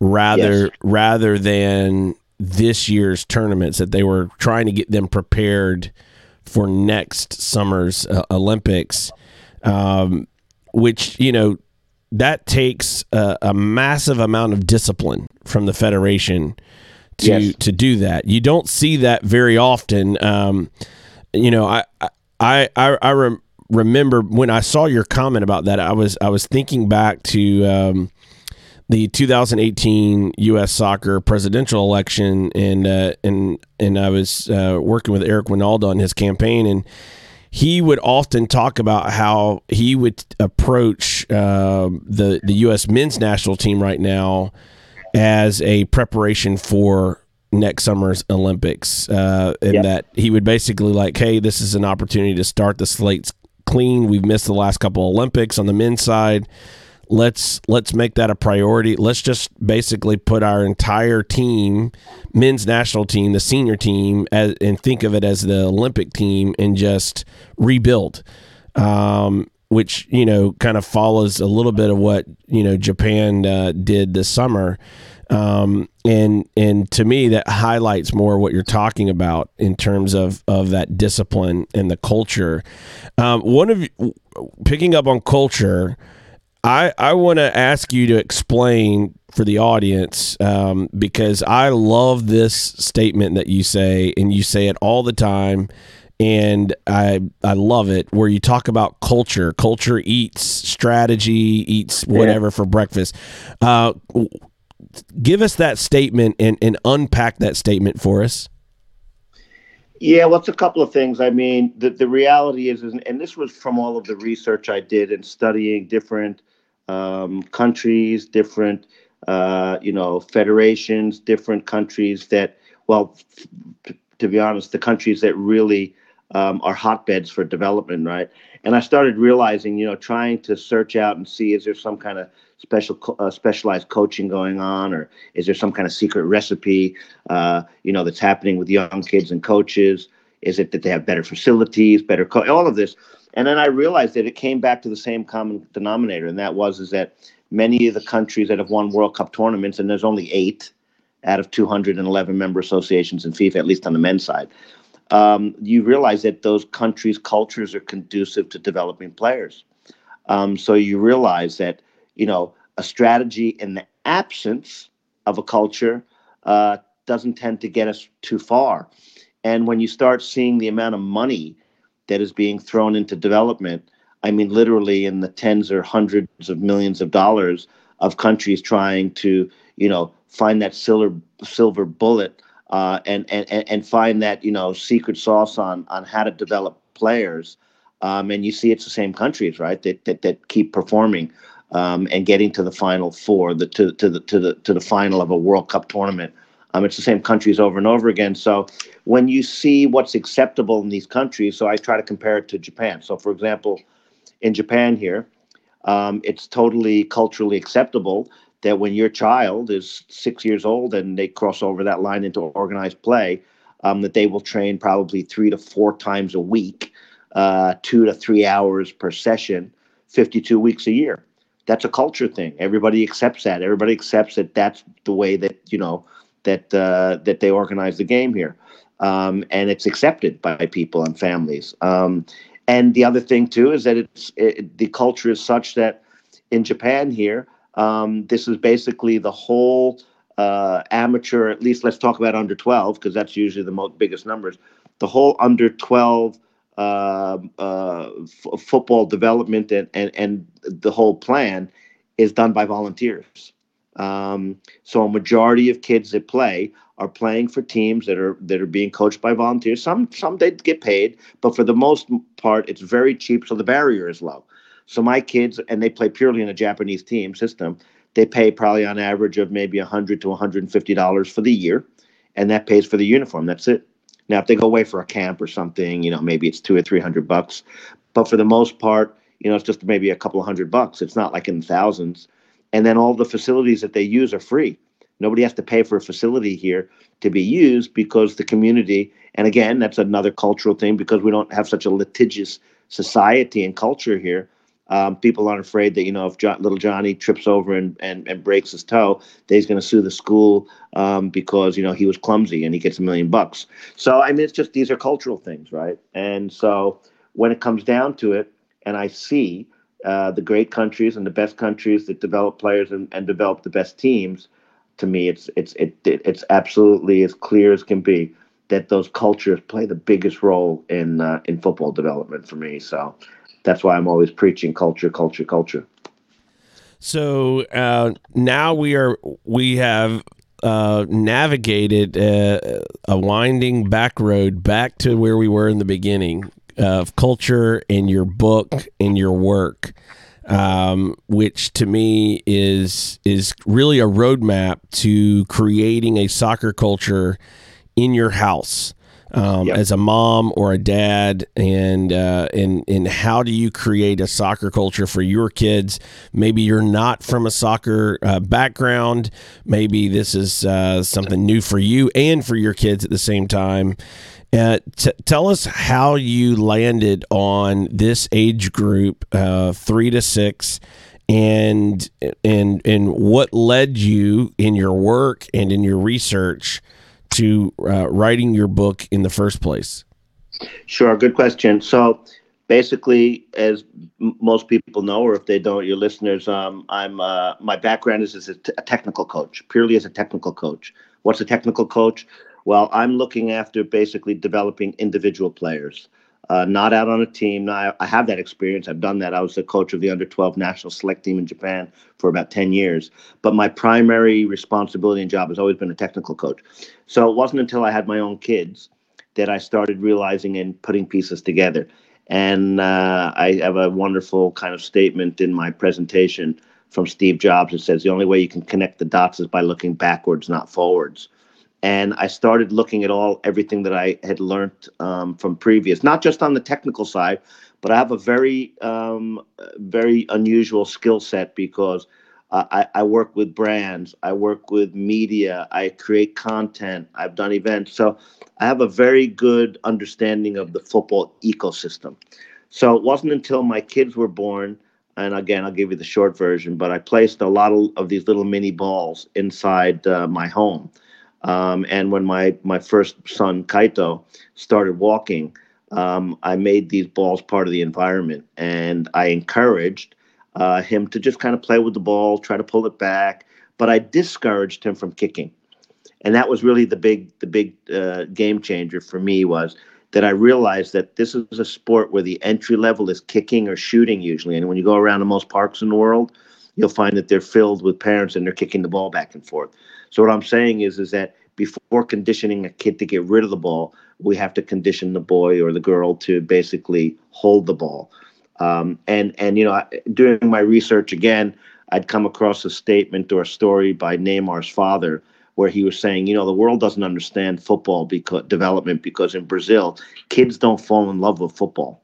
rather yes. rather than this year's tournaments that they were trying to get them prepared for next summer's uh, Olympics um, which you know that takes a, a, massive amount of discipline from the federation to yes. to do that you don't see that very often um, you know I I I, I rem- remember when I saw your comment about that, I was I was thinking back to um, the 2018 U.S. Soccer presidential election, and uh, and and I was uh, working with Eric Wynalda on his campaign, and he would often talk about how he would approach uh, the the U.S. men's national team right now as a preparation for next summer's Olympics, uh, and yep. that he would basically like, hey, this is an opportunity to start the slates clean. We've missed the last couple Olympics on the men's side. Let's let's make that a priority. Let's just basically put our entire team, men's national team, the senior team, as, and think of it as the Olympic team, and just rebuild. Um, which you know kind of follows a little bit of what you know Japan uh, did this summer. Um, and and to me that highlights more what you're talking about in terms of of that discipline and the culture. Um, one of picking up on culture, I I want to ask you to explain for the audience um, because I love this statement that you say and you say it all the time and I I love it where you talk about culture. Culture eats strategy, eats whatever yeah. for breakfast. Uh, give us that statement and, and unpack that statement for us. Yeah, well, it's a couple of things. I mean, the, the reality is, is, and this was from all of the research I did in studying different um, countries, different, uh, you know, federations, different countries that, well, to be honest, the countries that really um, are hotbeds for development, right? And I started realizing, you know, trying to search out and see is there some kind of special uh, specialized coaching going on, or is there some kind of secret recipe, uh, you know, that's happening with young kids and coaches? Is it that they have better facilities, better co- all of this? And then I realized that it came back to the same common denominator, and that was is that many of the countries that have won World Cup tournaments, and there's only eight out of 211 member associations in FIFA, at least on the men's side. Um, you realize that those countries' cultures are conducive to developing players. Um, so you realize that you know, a strategy in the absence of a culture uh, doesn't tend to get us too far. And when you start seeing the amount of money that is being thrown into development, I mean, literally in the tens or hundreds of millions of dollars of countries trying to, you know, find that silver silver bullet uh, and, and and find that you know secret sauce on on how to develop players. Um, and you see, it's the same countries, right, that that, that keep performing um, and getting to the final four, the to, to the to the to the final of a World Cup tournament. Um, it's the same countries over and over again. So when you see what's acceptable in these countries, so I try to compare it to Japan. So for example, in Japan here, um, it's totally culturally acceptable that when your child is six years old and they cross over that line into organized play, um, that they will train probably three to four times a week, uh, two to three hours per session, 52 weeks a year that's a culture thing. Everybody accepts that. Everybody accepts that that's the way that you know that uh, that they organize the game here, um, and it's accepted by people and families. Um, and the other thing too is that it's it, the culture is such that in Japan here, um, this is basically the whole uh, amateur. At least let's talk about under twelve because that's usually the most biggest numbers. The whole under twelve uh, uh, f- football development and, and, and the whole plan is done by volunteers. Um, so a majority of kids that play are playing for teams that are that are being coached by volunteers. Some some they get paid, but for the most part, it's very cheap, so the barrier is low. So my kids, and they play purely in a Japanese team system. They pay probably on average of maybe 100 to 150 dollars for the year, and that pays for the uniform. That's it. Now, if they go away for a camp or something, you know, maybe it's two or three hundred bucks. But for the most part, you know, it's just maybe a couple of hundred bucks. It's not like in thousands. And then all the facilities that they use are free. Nobody has to pay for a facility here to be used because the community, and again, that's another cultural thing because we don't have such a litigious society and culture here. Um, people aren't afraid that you know if John, little Johnny trips over and, and, and breaks his toe, that he's going to sue the school um, because you know he was clumsy and he gets a million bucks. So I mean, it's just these are cultural things, right? And so when it comes down to it, and I see uh, the great countries and the best countries that develop players and, and develop the best teams, to me, it's it's it, it's absolutely as clear as can be that those cultures play the biggest role in uh, in football development for me. So that's why I'm always preaching culture, culture, culture. So uh, now we are we have uh, navigated uh, a winding back road back to where we were in the beginning of culture in your book in your work, um, which to me is is really a roadmap to creating a soccer culture in your house um, yep. as a mom or a dad, and uh, and and how do you create a soccer culture for your kids? Maybe you're not from a soccer uh, background. Maybe this is uh, something new for you and for your kids at the same time. Uh, t- tell us how you landed on this age group, uh, three to six, and and and what led you in your work and in your research to uh, writing your book in the first place? Sure, good question. So basically, as m- most people know, or if they don't, your listeners, um, I'm uh, my background is as a, t- a technical coach, purely as a technical coach. What's a technical coach? Well, I'm looking after basically developing individual players uh, not out on a team. I, I, have that experience. I've done that. I was the coach of the under 12 national select team in Japan for about 10 years. But my primary responsibility and job has always been a technical coach. So it wasn't until I had my own kids that I started realizing and putting pieces together. And uh, I have a wonderful kind of statement in my presentation from Steve Jobs that says the only way you can connect the dots is by looking backwards, not forwards and I started looking at all everything that I had learned um, from previous, not just on the technical side, but I have a very um, very unusual skill set because uh, I, I work with brands, I work with media, I create content, I've done events, so I have a very good understanding of the football ecosystem. So it wasn't until my kids were born and again, I'll give you the short version, but I placed a lot of, of these little mini balls inside uh, my home. Um, and when my my first son Kaito started walking, um, I made these balls part of the environment, and I encouraged uh, him to just kind of play with the ball, try to pull it back, but I discouraged him from kicking, and that was really the big the big uh, game changer for me was that I realized that this is a sport where the entry level is kicking or shooting usually, and when you go around the most parks in the world, you'll find that they're filled with parents and they're kicking the ball back and forth. So what I'm saying is, is that before conditioning a kid to get rid of the ball, we have to condition the boy or the girl to basically hold the ball. Um, and and you know, during my research again, I'd come across a statement or a story by Neymar's father where he was saying, you know, the world doesn't understand football because development because in Brazil, kids don't fall in love with football;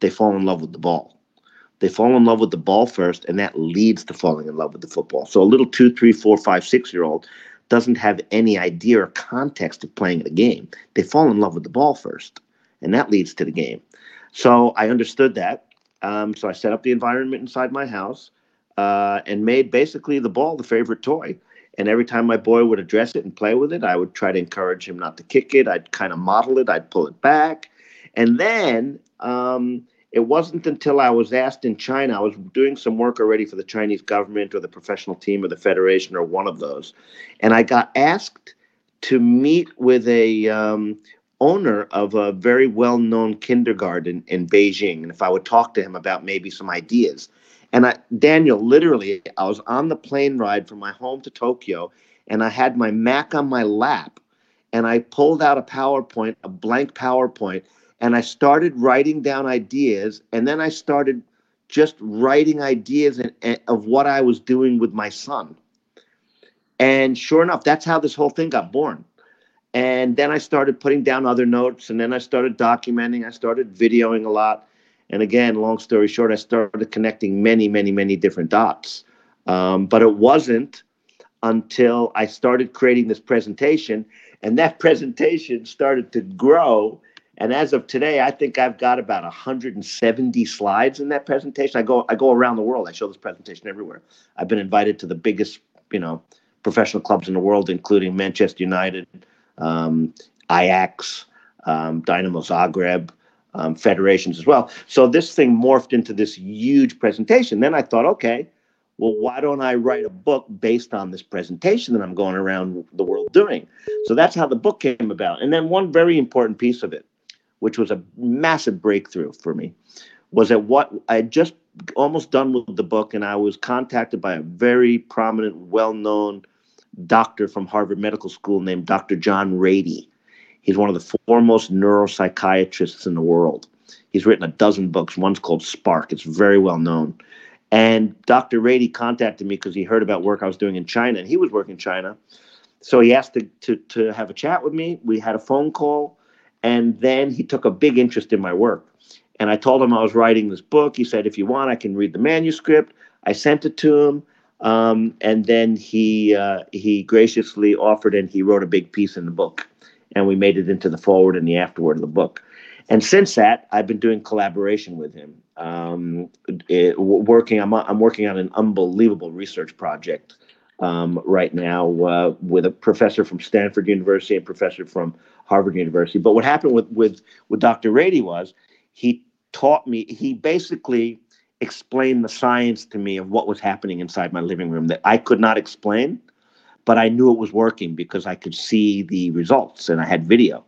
they fall in love with the ball. They fall in love with the ball first, and that leads to falling in love with the football. So a little two, three, four, five, six year old doesn't have any idea or context of playing the game. They fall in love with the ball first, and that leads to the game. So I understood that. Um, so I set up the environment inside my house. uh, and made basically the ball the favorite toy. And every time my boy would address it and play with it, I would try to encourage him not to kick it. I'd kind of model it, I'd pull it back. And then um, it wasn't until I was asked in China, I was doing some work already for the Chinese government or the professional team or the federation or one of those. And I got asked to meet with a um, owner of a very well-known kindergarten in Beijing, and if I would talk to him about maybe some ideas. And I, Daniel, literally, I was on the plane ride from my home to Tokyo, and I had my Mac on my lap, and I pulled out a PowerPoint, a blank PowerPoint, and I started writing down ideas, and then I started just writing ideas of what I was doing with my son. And sure enough, that's how this whole thing got born. And then I started putting down other notes, and then I started documenting. I started videoing a lot. And again, long story short, I started connecting many, many, many different dots. Um, but it wasn't until I started creating this presentation, and that [LAUGHS] presentation started to grow. And as of today, I think I've got about 170 slides in that presentation. I go I go around the world. I show this presentation everywhere. I've been invited to the biggest, you know, professional clubs in the world, including Manchester United, um, Ajax, um, Dinamo Zagreb, um, federations as well. So this thing morphed into this huge presentation. Then I thought, okay, well, why don't I write a book based on this presentation that I'm going around the world doing? So that's how the book came about. And then one very important piece of it, which was a massive breakthrough for me, was that what I had just almost done with the book, and I was contacted by a very prominent, well known doctor from Harvard Medical School named Dr. John Ratey. He's one of the foremost neuropsychiatrists in the world. He's written a dozen books. One's called Spark. It's very well known. And Dr. Ratey contacted me because he heard about work I was doing in China, and he was working in China. So he asked to, to, to have a chat with me. We had a phone call, and then he took a big interest in my work. And I told him I was writing this book. He said, if you want, I can read the manuscript. I sent it to him. Um, and then he uh, he graciously offered and he wrote a big piece in the book, and we made it into the foreword and the afterword of the book. And since that, I've been doing collaboration with him, um, it, working. I'm I'm working on an unbelievable research project um, right now uh, with a professor from Stanford University and professor from Harvard University. But what happened with with with Dr. Ratey was he taught me. He basically explained the science to me of what was happening inside my living room that I could not explain, but I knew it was working because I could see the results and I had video.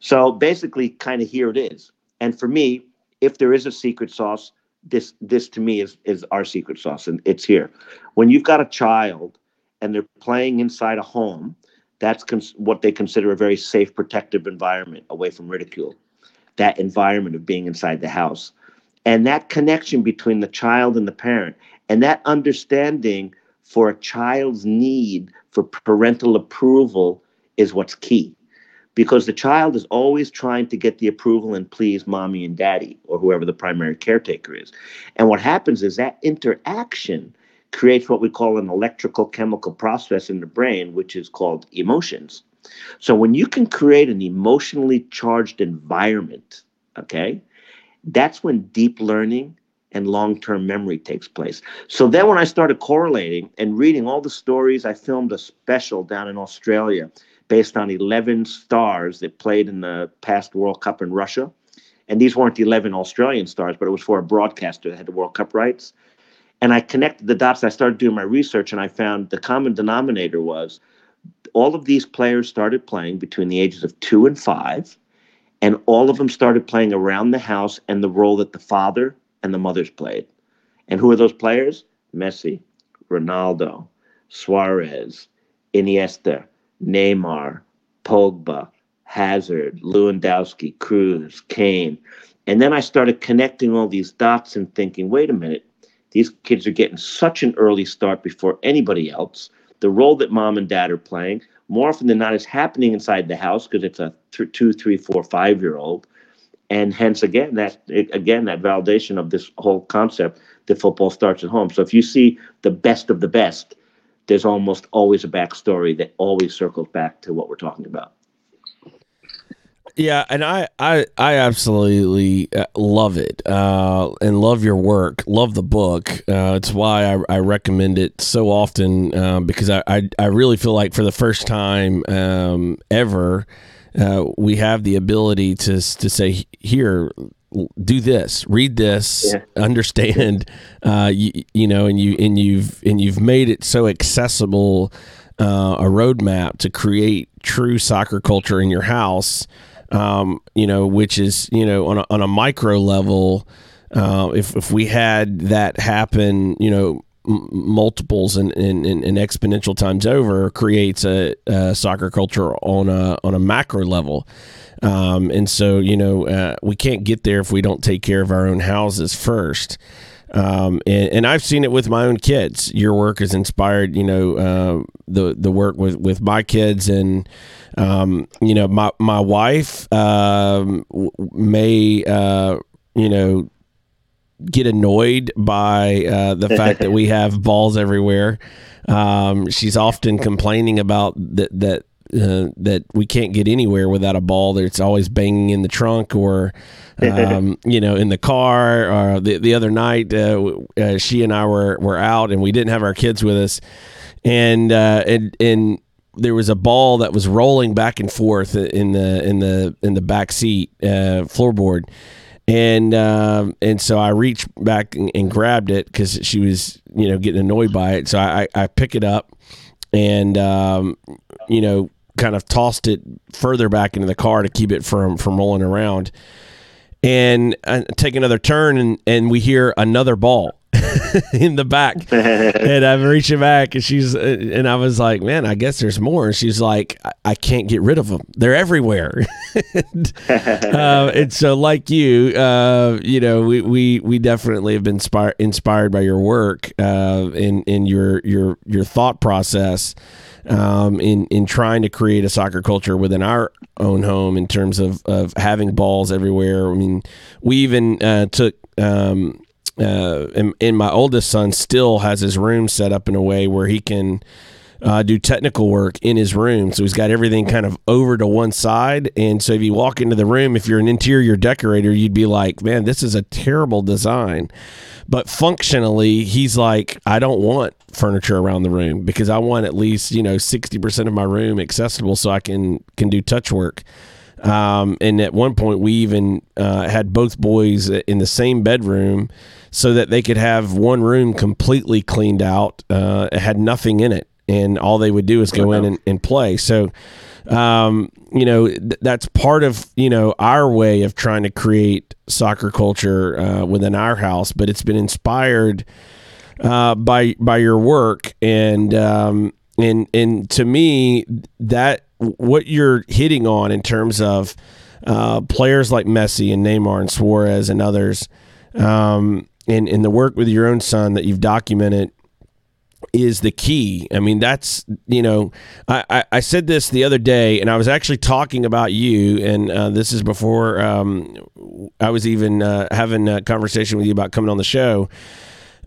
So basically, kind of here it is. And for me, if there is a secret sauce, this this to me is is our secret sauce, and it's here. When you've got a child and they're playing inside a home, that's cons- what they consider a very safe, protective environment away from ridicule. That environment of being inside the house. And that connection between the child and the parent. And that understanding for a child's need for parental approval is what's key. Because the child is always trying to get the approval and please mommy and daddy or whoever the primary caretaker is. And what happens is that interaction creates what we call an electrical chemical process in the brain which is called emotions so when you can create an emotionally charged environment okay that's when deep learning and long term memory takes place. So then, when I started correlating and reading all the stories, I filmed a special down in Australia based on 11 stars that played in the past World Cup in Russia. And these weren't 11 Australian stars, but it was for a broadcaster that had the World Cup rights. And I connected the dots. I started doing my research, and I found the common denominator was all of these players started playing between the ages of two and five and all of them started playing around the house and the role that the father and the mothers played. And who are those players? Messi, Ronaldo, Suarez, Iniesta, Neymar, Pogba, Hazard, Lewandowski, Kroos, Kane. And then I started connecting all these dots and thinking, wait a minute, these kids are getting such an early start before anybody else. The role that mom and dad are playing, more often than not is happening inside the house because it's a th- two, three, four, five year old, and hence again that again that validation of this whole concept that football starts at home. So if you see the best of the best, there's almost always a backstory that always circles back to what we're talking about. Yeah, and I I I absolutely uh, love it uh, and love your work. Love the book. Uh, it's why I, I recommend it so often uh, because I, I I really feel like for the first time um, ever. Uh, we have the ability to to say here do this read this yeah. understand uh, you, you know and you and you've and you've made it so accessible uh, a roadmap to create true soccer culture in your house um, you know which is you know on a, on a micro level uh, if if we had that happen you know m- multiples and, and, and, exponential times over creates a, a soccer culture on a on a macro level um, and so, you know, uh, we can't get there if we don't take care of our own houses first. Um, and, and, I've seen it with my own kids. Your work has inspired, you know, uh, the the work with, with my kids, and um, you know, my my wife um, may, uh, you know, get annoyed by uh, the fact that we [LAUGHS] have balls everywhere. Um, she's often complaining about that that uh, that we can't get anywhere without a ball. It's always banging in the trunk or, [LAUGHS] um, you know, in the car. Or the the other night, uh, uh, she and I were were out and we didn't have our kids with us, and uh, and and there was a ball that was rolling back and forth in the in the in the back seat uh, floorboard. And um, and so I reached back and, and grabbed it because she was you know getting annoyed by it. So I, I pick it up and um, you know kind of tossed it further back into the car to keep it from from rolling around. And uh, take another turn and and we hear another ball [LAUGHS] in the back. [LAUGHS] And i'm reaching back and she's uh, and i was like man i guess there's more. And she's like i, I can't get rid of them they're everywhere. [LAUGHS] And, uh, and, so like you uh, you know we, we we definitely have been inspired inspired by your work uh, in in your your your thought process um, in in trying to create a soccer culture within our own home in terms of of having balls everywhere. I mean, we even uh, took. Um, uh, and, and, my oldest son still has his room set up in a way where he can uh, do technical work in his room. So he's got everything kind of over to one side. And so if you walk into the room, if you're an interior decorator, you'd be like, man, this is a terrible design. But functionally, he's like, I don't want furniture around the room because I want at least you know sixty percent of my room accessible so I can can do touch work. Um, and at one point, we even uh, had both boys in the same bedroom so that they could have one room completely cleaned out. Uh, it had nothing in it, and all they would do is go in and, and play. So, um, you know, th- that's part of you know our way of trying to create soccer culture uh, within our house. But it's been inspired uh, by by your work and um, and and to me that what you're hitting on in terms of uh, players like Messi and Neymar and Suarez and others, um, and and the work with your own son that you've documented is the key. I mean, that's you know, I, I, I, said this the other day, and I was actually talking about you, and uh, this is before um, I was even uh, having a conversation with you about coming on the show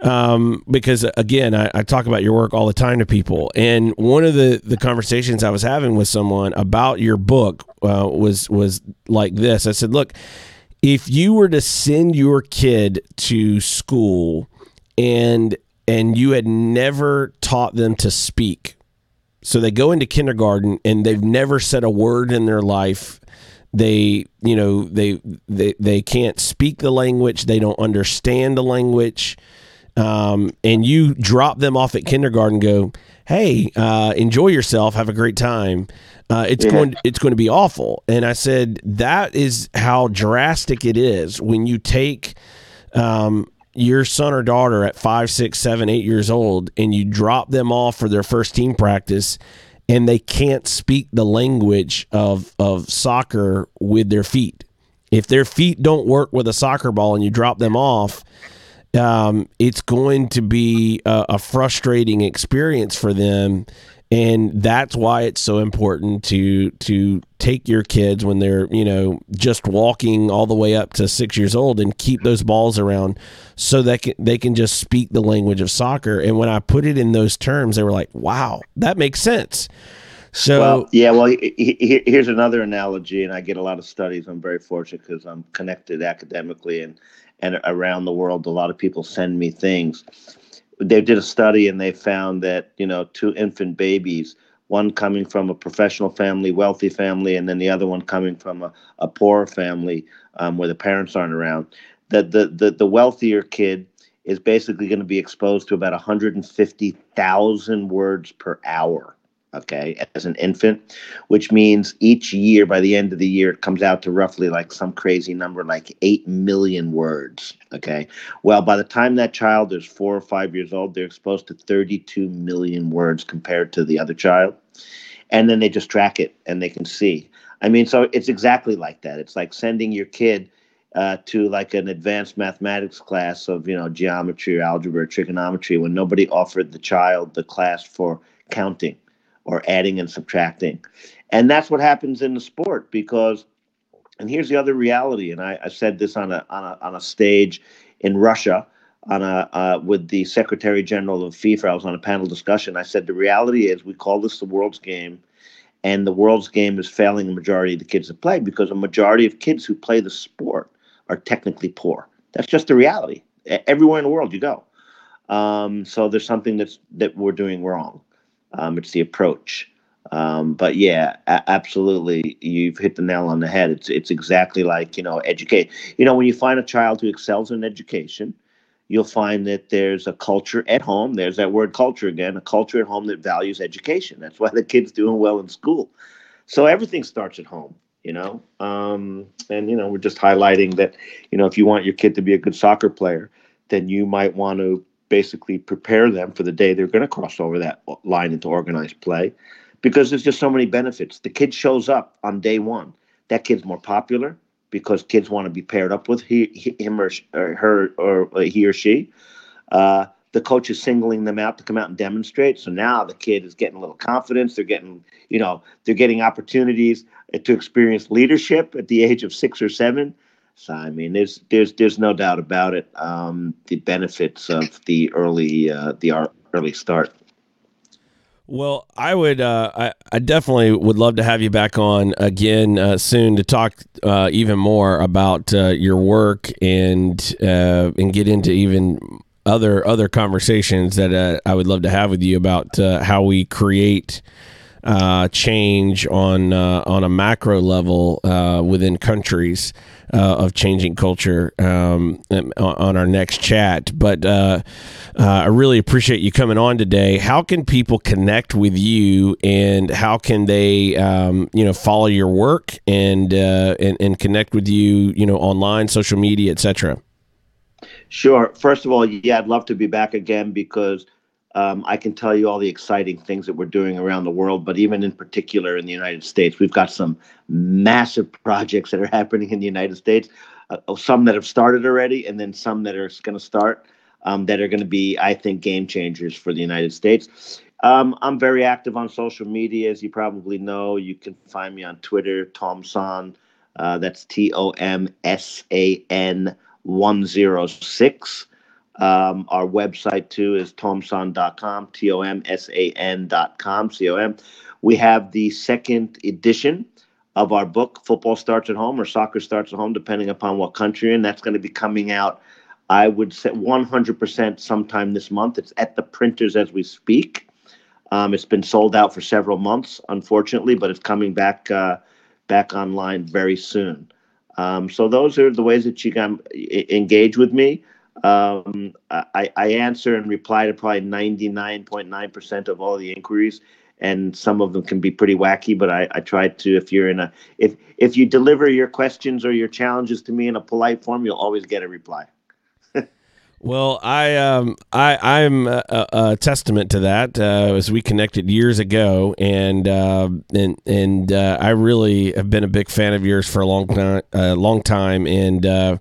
um, because again, I, I, talk about your work all the time to people, and one of the the conversations I was having with someone about your book uh, was was like this. I said, "Look, if you were to send your kid to school, and and you had never taught them to speak, so they go into kindergarten and they've never said a word in their life." they you know they they they can't speak the language they don't understand the language um, and you drop them off at kindergarten, go, hey, uh, enjoy yourself, have a great time. Uh, it's yeah. going it's going to be awful. And I said that is how drastic it is when you take um, your son or daughter at five, six, seven, eight years old, and you drop them off for their first team practice, and they can't speak the language of of soccer with their feet. If their feet don't work with a soccer ball, and you drop them off um, it's going to be a, a, frustrating experience for them and that's why it's so important to to take your kids when they're you know just walking all the way up to six years old and keep those balls around so that they can just speak the language of soccer and when i put it in those terms they were like wow that makes sense So well, yeah, well, he, he, here's another analogy, and I get a lot of studies. I'm very fortunate because I'm connected academically and and around the world. A lot of people send me things. They did a study and they found that you know two infant babies, one coming from a professional family, wealthy family, and then the other one coming from a, a poor family um, where the parents aren't around. That the, the the wealthier kid is basically going to be exposed to about 150,000 words per hour okay, as an infant, which means each year, by the end of the year, it comes out to roughly like some crazy number, like 8 million words, okay? Well, by the time that child is four or five years old, they're exposed to 32 million words compared to the other child. And then they just track it and they can see. I mean, so it's exactly like that. It's like sending your kid uh, to like an advanced mathematics class of you know geometry or algebra or trigonometry when nobody offered the child the class for counting or adding and subtracting. And that's what happens in the sport because, and here's the other reality, and I, I said this on a, on a, on a stage in Russia on a uh, with the Secretary General of FIFA. I was on a panel discussion. I said the reality is we call this the world's game, and the world's game is failing the majority of the kids that play because a majority of kids who play the sport are technically poor. That's just the reality. Everywhere in the world you go. Um, so there's something that's that we're doing wrong. Um, it's the approach. Um, but yeah, a- absolutely, you've hit the nail on the head. It's it's exactly like you know, educate. You know, when you find a child who excels in education, you'll find that there's a culture at home. There's that word culture again, a culture at home that values education. That's why the kid's doing well in school. So everything starts at home, you know. Um, and you know, we're just highlighting that, you know, if you want your kid to be a good soccer player, then you might want to basically prepare them for the day they're going to cross over that line into organized play because there's just so many benefits. The kid shows up on day one. That kid's more popular because kids want to be paired up with he, him or, or her or he or she. Uh, the coach is singling them out to come out and demonstrate. So now the kid is getting a little confidence. They're getting, you know, they're getting opportunities to experience leadership at the age of six or seven. So I mean, there's there's there's no doubt about it. Um, the benefits of the early uh, the early start. Well, I would, uh, I, I definitely would love to have you back on again uh, soon to talk uh, even more about uh, your work and uh, and get into even other other conversations that uh, I would love to have with you about how we create uh, change on uh, on a macro level uh, within countries uh, of changing culture um, on our next chat. But uh, uh, I really appreciate you coming on today. How can people connect with you, and how can they um, you know follow your work and, and and connect with you you know online, social media, etc. Sure. First of all, yeah, I'd love to be back again because um, I can tell you all the exciting things that we're doing around the world, but even in particular in the United States, we've got some massive projects that are [LAUGHS] happening in the United States. Uh, oh, some that have started already, and then some that are going to start um, that are going to be, I think, game changers for the United States. Um, I'm very active on social media, as you probably know. You can find me on Twitter, Tom San. Uh, that's T O M S A N 106. Um, our website too is tomsan.com, T O M S A N.com, C O M. We have the second edition of our book, Football Starts at Home or Soccer Starts at Home, depending upon what country you're in. That's going to be coming out, I would say, 100% sometime this month. It's at the printers as we speak. Um, it's been sold out for several months, unfortunately, but it's coming back uh, back online very soon. Um, so those are the ways that you can engage with me. Um, I, I answer and reply to probably 99.9% of all the inquiries and some of them can be pretty wacky but I, I try to if you're in a if if you deliver your questions or your challenges to me in a polite form you'll always get a reply. [LAUGHS] Well i um i i'm a, a testament to that uh, as we connected years ago and uh, and and uh, i really have been a big fan of yours for a long time a long time and uh,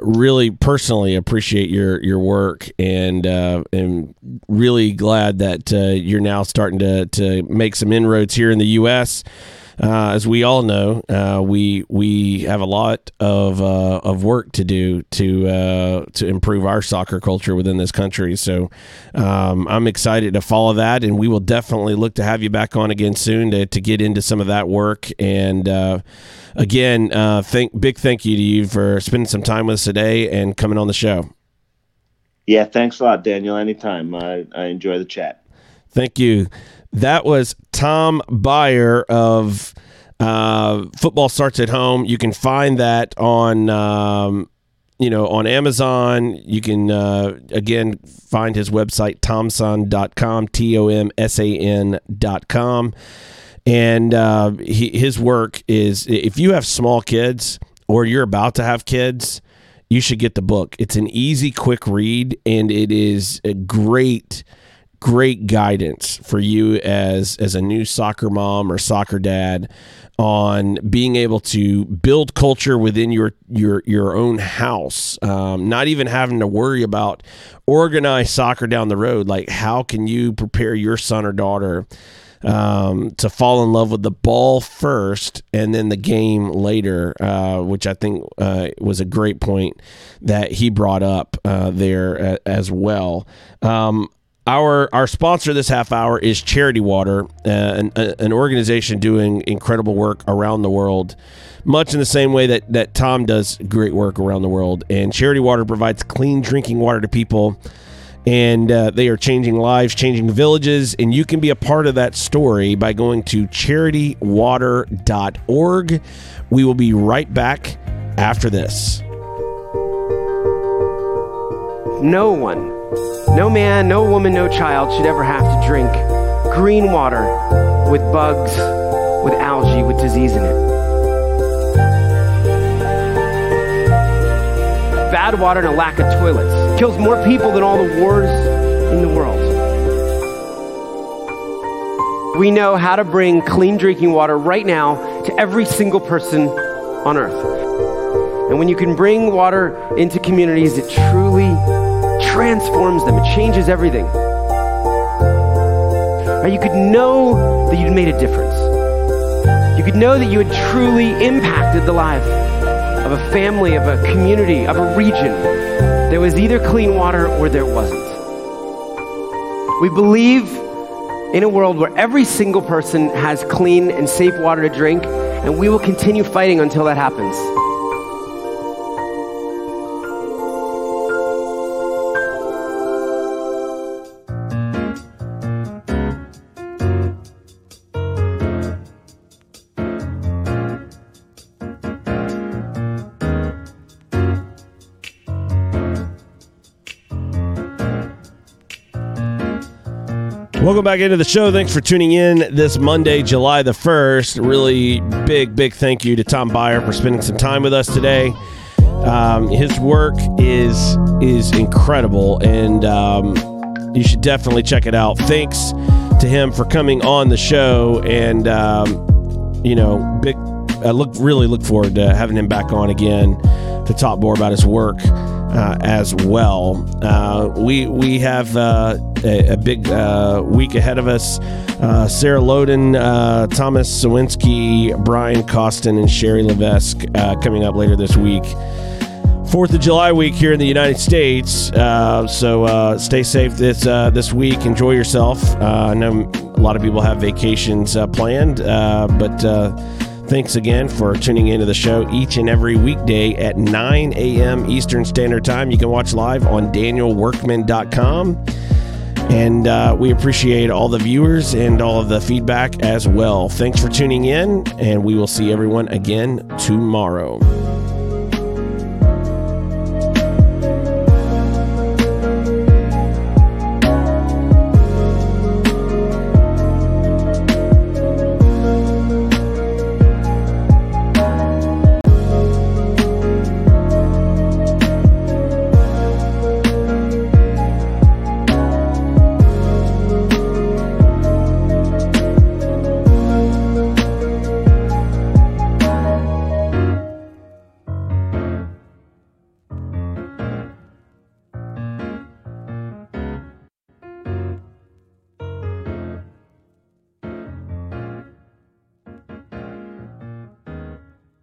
really personally appreciate your your work and uh, and really glad that uh, you're now starting to to make some inroads here in the U.S. uh, as we all know, uh, we we have a lot of uh, of work to do to uh, to improve our soccer culture within this country. So um, I'm excited to follow that, and we will definitely look to have you back on again soon to, to get into some of that work. And uh, again, uh, thank big thank you to you for spending some time with us today and coming on the show. Yeah, thanks a lot, Daniel. Anytime. I, I enjoy the chat. Thank you. That was Tom Byer of uh, Football Starts at Home. You can find that on. Um, you know, on Amazon, you can uh, again find his website, tomsan.com, T O M S A N.com. And uh, he, his work is if you have small kids or you're about to have kids, you should get the book. It's an easy, quick read, and it is a great great guidance for you as as a new soccer mom or soccer dad on being able to build culture within your your your own house um, not even having to worry about organized soccer down the road like how can you prepare your son or daughter um, to fall in love with the ball first and then the game later, uh, which I think uh, was a great point that he brought up uh, there as well. Um, our our sponsor this half hour is Charity Water, uh, an, an organization doing incredible work around the world, much in the same way that that Tom does great work around the world. And Charity Water provides clean drinking water to people, and uh, they are changing lives, changing villages, and you can be a part of that story by going to charitywater.org. We will be right back after this. No one no man, no woman, no child should ever have to drink green water with bugs, with algae, with disease in it. Bad water and a lack of toilets kills more people than all the wars in the world. We know how to bring clean drinking water right now to every single person on earth. And when you can bring water into communities, it truly transforms them, it changes everything. You could know that you'd made a difference. You could know that you had truly impacted the life of a family, of a community, of a region. There was either clean water or there wasn't. We believe in a world where every single person has clean and safe water to drink, and we will continue fighting until that happens. Welcome back into the show. Thanks for tuning in this Monday, July the 1st. Really big, big thank you to Tom Byer for spending some time with us today. Um, his work is is incredible, and um, you should definitely check it out. Thanks to him for coming on the show, and um, you know, big. I look really look forward to having him back on again to talk more about his work uh, as well. Uh, we we have uh, a, a, big uh, week ahead of us. Uh, Sarah Loden, Thomas Sawinski, Brian Costin, and Sherry Levesque coming up later this week. Fourth of July week here in the United States, so stay safe this this week. Enjoy yourself. I know a lot of people have vacations planned, but Thanks again for tuning into the show each and every weekday at 9 a.m. Eastern Standard Time. You can watch live on danielworkman.com. And uh, we appreciate all the viewers and all of the feedback as well. Thanks for tuning in, and we will see everyone again tomorrow.